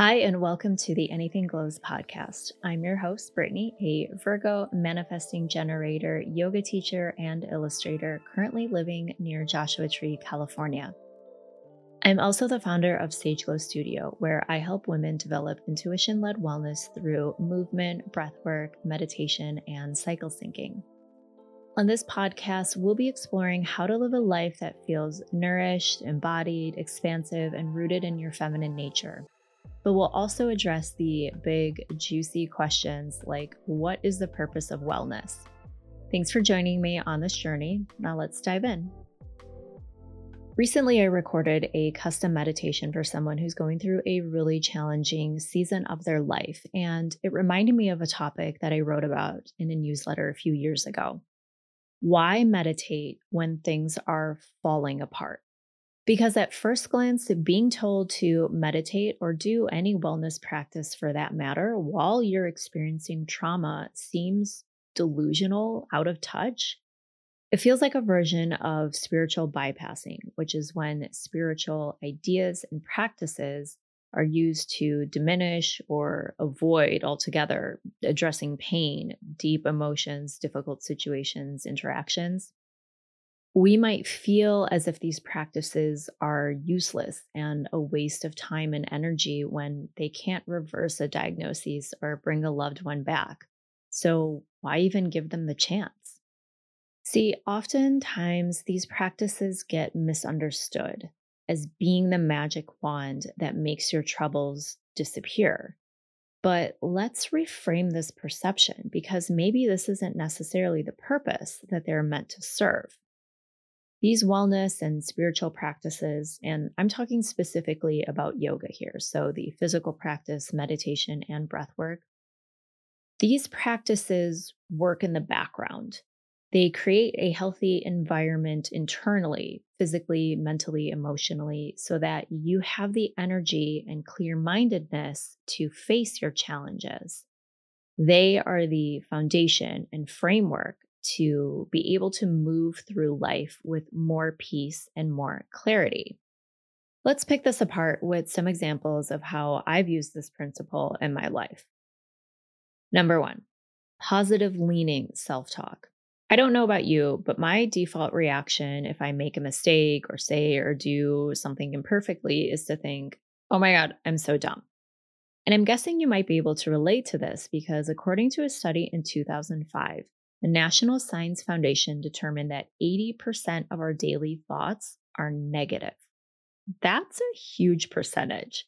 Hi, and welcome to the Anything Glows podcast. I'm your host, Brittany, a Virgo manifesting generator, yoga teacher, and illustrator currently living near Joshua Tree, California. I'm also the founder of Sage Glow Studio, where I help women develop intuition led wellness through movement, breathwork, meditation, and cycle syncing. On this podcast, we'll be exploring how to live a life that feels nourished, embodied, expansive, and rooted in your feminine nature. But we'll also address the big, juicy questions like what is the purpose of wellness? Thanks for joining me on this journey. Now let's dive in. Recently, I recorded a custom meditation for someone who's going through a really challenging season of their life, and it reminded me of a topic that I wrote about in a newsletter a few years ago. Why meditate when things are falling apart? Because at first glance, being told to meditate or do any wellness practice for that matter while you're experiencing trauma seems delusional, out of touch. It feels like a version of spiritual bypassing, which is when spiritual ideas and practices are used to diminish or avoid altogether addressing pain, deep emotions, difficult situations, interactions. We might feel as if these practices are useless and a waste of time and energy when they can't reverse a diagnosis or bring a loved one back. So, why even give them the chance? See, oftentimes these practices get misunderstood as being the magic wand that makes your troubles disappear. But let's reframe this perception because maybe this isn't necessarily the purpose that they're meant to serve. These wellness and spiritual practices, and I'm talking specifically about yoga here, so the physical practice, meditation, and breath work, these practices work in the background they create a healthy environment internally, physically, mentally, emotionally, so that you have the energy and clear mindedness to face your challenges. They are the foundation and framework to be able to move through life with more peace and more clarity. Let's pick this apart with some examples of how I've used this principle in my life. Number one, positive leaning self talk. I don't know about you, but my default reaction if I make a mistake or say or do something imperfectly is to think, oh my God, I'm so dumb. And I'm guessing you might be able to relate to this because according to a study in 2005, the National Science Foundation determined that 80% of our daily thoughts are negative. That's a huge percentage.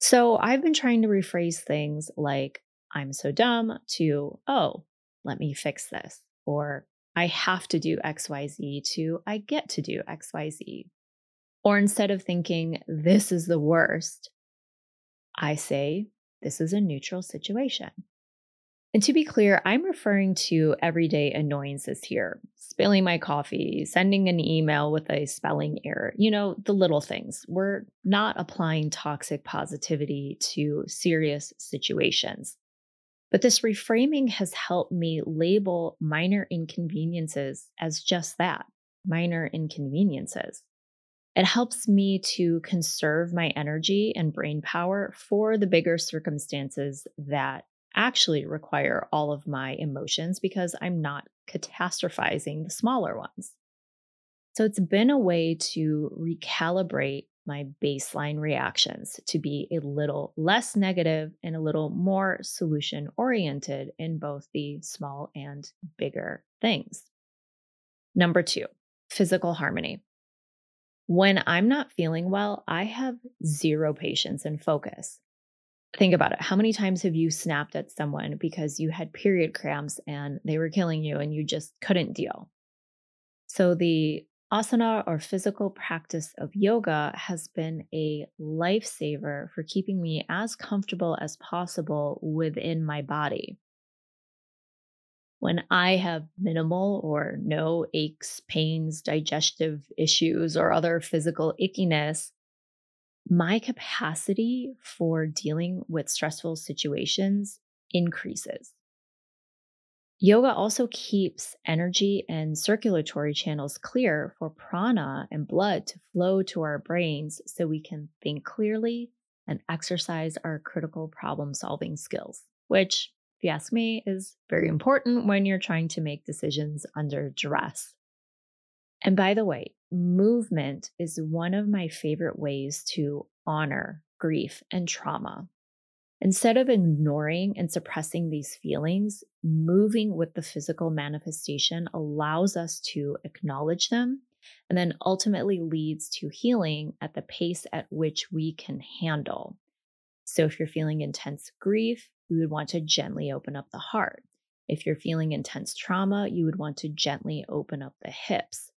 So I've been trying to rephrase things like, I'm so dumb to, oh, let me fix this or I have to do XYZ to I get to do XYZ. Or instead of thinking this is the worst, I say this is a neutral situation. And to be clear, I'm referring to everyday annoyances here spilling my coffee, sending an email with a spelling error, you know, the little things. We're not applying toxic positivity to serious situations. But this reframing has helped me label minor inconveniences as just that minor inconveniences. It helps me to conserve my energy and brain power for the bigger circumstances that actually require all of my emotions because I'm not catastrophizing the smaller ones. So it's been a way to recalibrate my baseline reactions to be a little less negative and a little more solution oriented in both the small and bigger things. Number two, physical harmony. When I'm not feeling well, I have zero patience and focus. Think about it. How many times have you snapped at someone because you had period cramps and they were killing you and you just couldn't deal? So, the Asana or physical practice of yoga has been a lifesaver for keeping me as comfortable as possible within my body. When I have minimal or no aches, pains, digestive issues, or other physical ickiness, my capacity for dealing with stressful situations increases. Yoga also keeps energy and circulatory channels clear for prana and blood to flow to our brains so we can think clearly, and exercise our critical problem solving skills, which, if you ask me, is very important when you're trying to make decisions under duress. And by the way, movement is one of my favorite ways to honor grief and trauma. Instead of ignoring and suppressing these feelings, moving with the physical manifestation allows us to acknowledge them and then ultimately leads to healing at the pace at which we can handle. So, if you're feeling intense grief, you would want to gently open up the heart. If you're feeling intense trauma, you would want to gently open up the hips.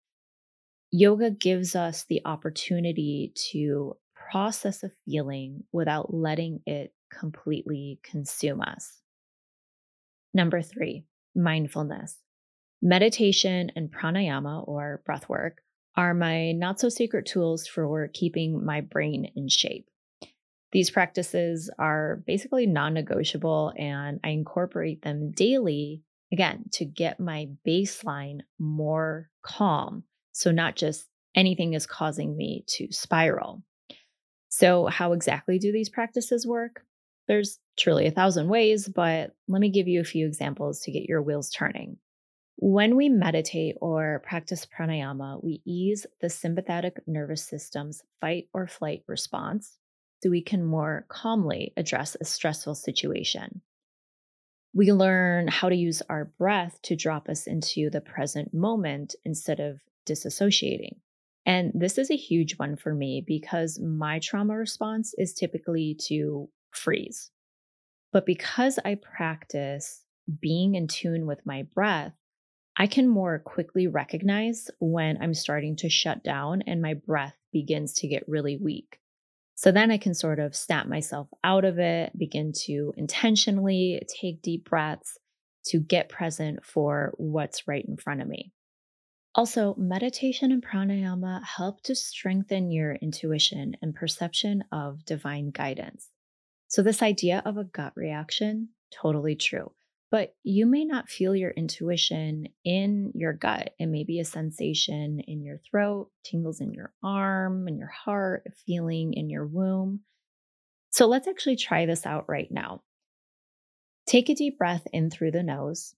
Yoga gives us the opportunity to process a feeling without letting it completely consume us. Number three, mindfulness. Meditation and pranayama or breath work are my not so secret tools for keeping my brain in shape. These practices are basically non negotiable, and I incorporate them daily, again, to get my baseline more calm. So, not just anything is causing me to spiral. So, how exactly do these practices work? There's truly a thousand ways, but let me give you a few examples to get your wheels turning. When we meditate or practice pranayama, we ease the sympathetic nervous system's fight or flight response so we can more calmly address a stressful situation. We learn how to use our breath to drop us into the present moment instead of disassociating. And this is a huge one for me because my trauma response is typically to freeze. But because I practice being in tune with my breath, I can more quickly recognize when I'm starting to shut down and my breath begins to get really weak. So then I can sort of snap myself out of it, begin to intentionally take deep breaths to get present for what's right in front of me. Also, meditation and pranayama help to strengthen your intuition and perception of divine guidance. So, this idea of a gut reaction, totally true but you may not feel your intuition in your gut. It may be a sensation in your throat, tingles in your arm, in your heart, a feeling in your womb. So let's actually try this out right now. Take a deep breath in through the nose,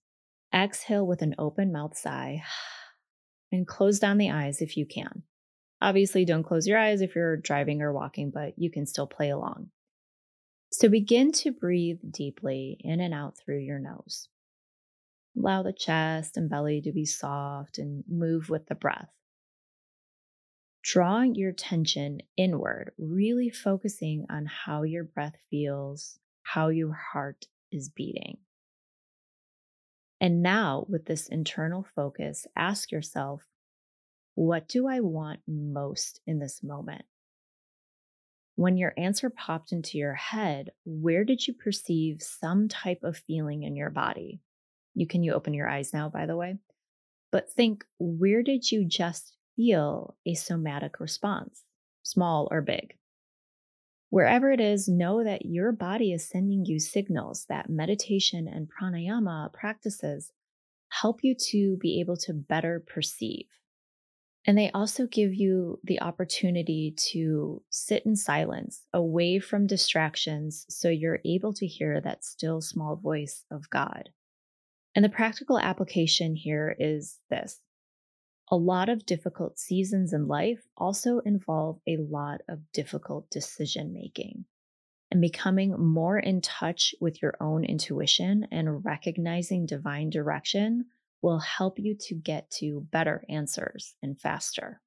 exhale with an open mouth sigh, and close down the eyes if you can. Obviously, don't close your eyes if you're driving or walking, but you can still play along. So begin to breathe deeply in and out through your nose. Allow the chest and belly to be soft and move with the breath. Drawing your attention inward, really focusing on how your breath feels, how your heart is beating. And now, with this internal focus, ask yourself, what do I want most in this moment? When your answer popped into your head, where did you perceive some type of feeling in your body? You can you open your eyes now, by the way? But think, where did you just feel a somatic response, small or big? Wherever it is, know that your body is sending you signals that meditation and pranayama practices help you to be able to better perceive. And they also give you the opportunity to sit in silence, away from distractions, so you're able to hear that still small voice of God. And the practical application here is this a lot of difficult seasons in life also involve a lot of difficult decision making. And becoming more in touch with your own intuition and recognizing divine direction will help you to get to better answers and faster.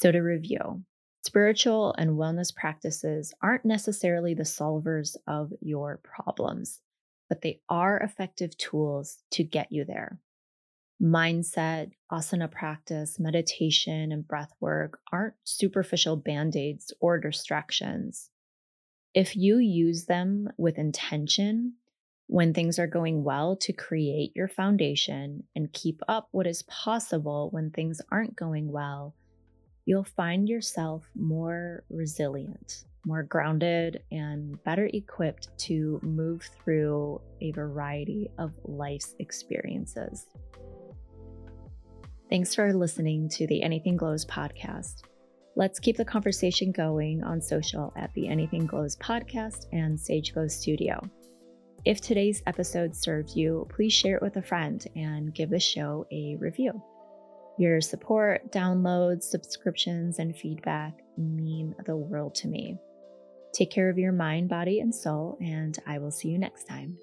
So, to review, spiritual and wellness practices aren't necessarily the solvers of your problems, but they are effective tools to get you there. Mindset, asana practice, meditation, and breath work aren't superficial band aids or distractions. If you use them with intention, when things are going well to create your foundation and keep up what is possible when things aren't going well, you'll find yourself more resilient, more grounded, and better equipped to move through a variety of life's experiences. Thanks for listening to the Anything Glows podcast. Let's keep the conversation going on social at the Anything Glows podcast and Sage Glow Studio. If today's episode served you, please share it with a friend and give the show a review. Your support, downloads, subscriptions, and feedback mean the world to me. Take care of your mind, body, and soul, and I will see you next time.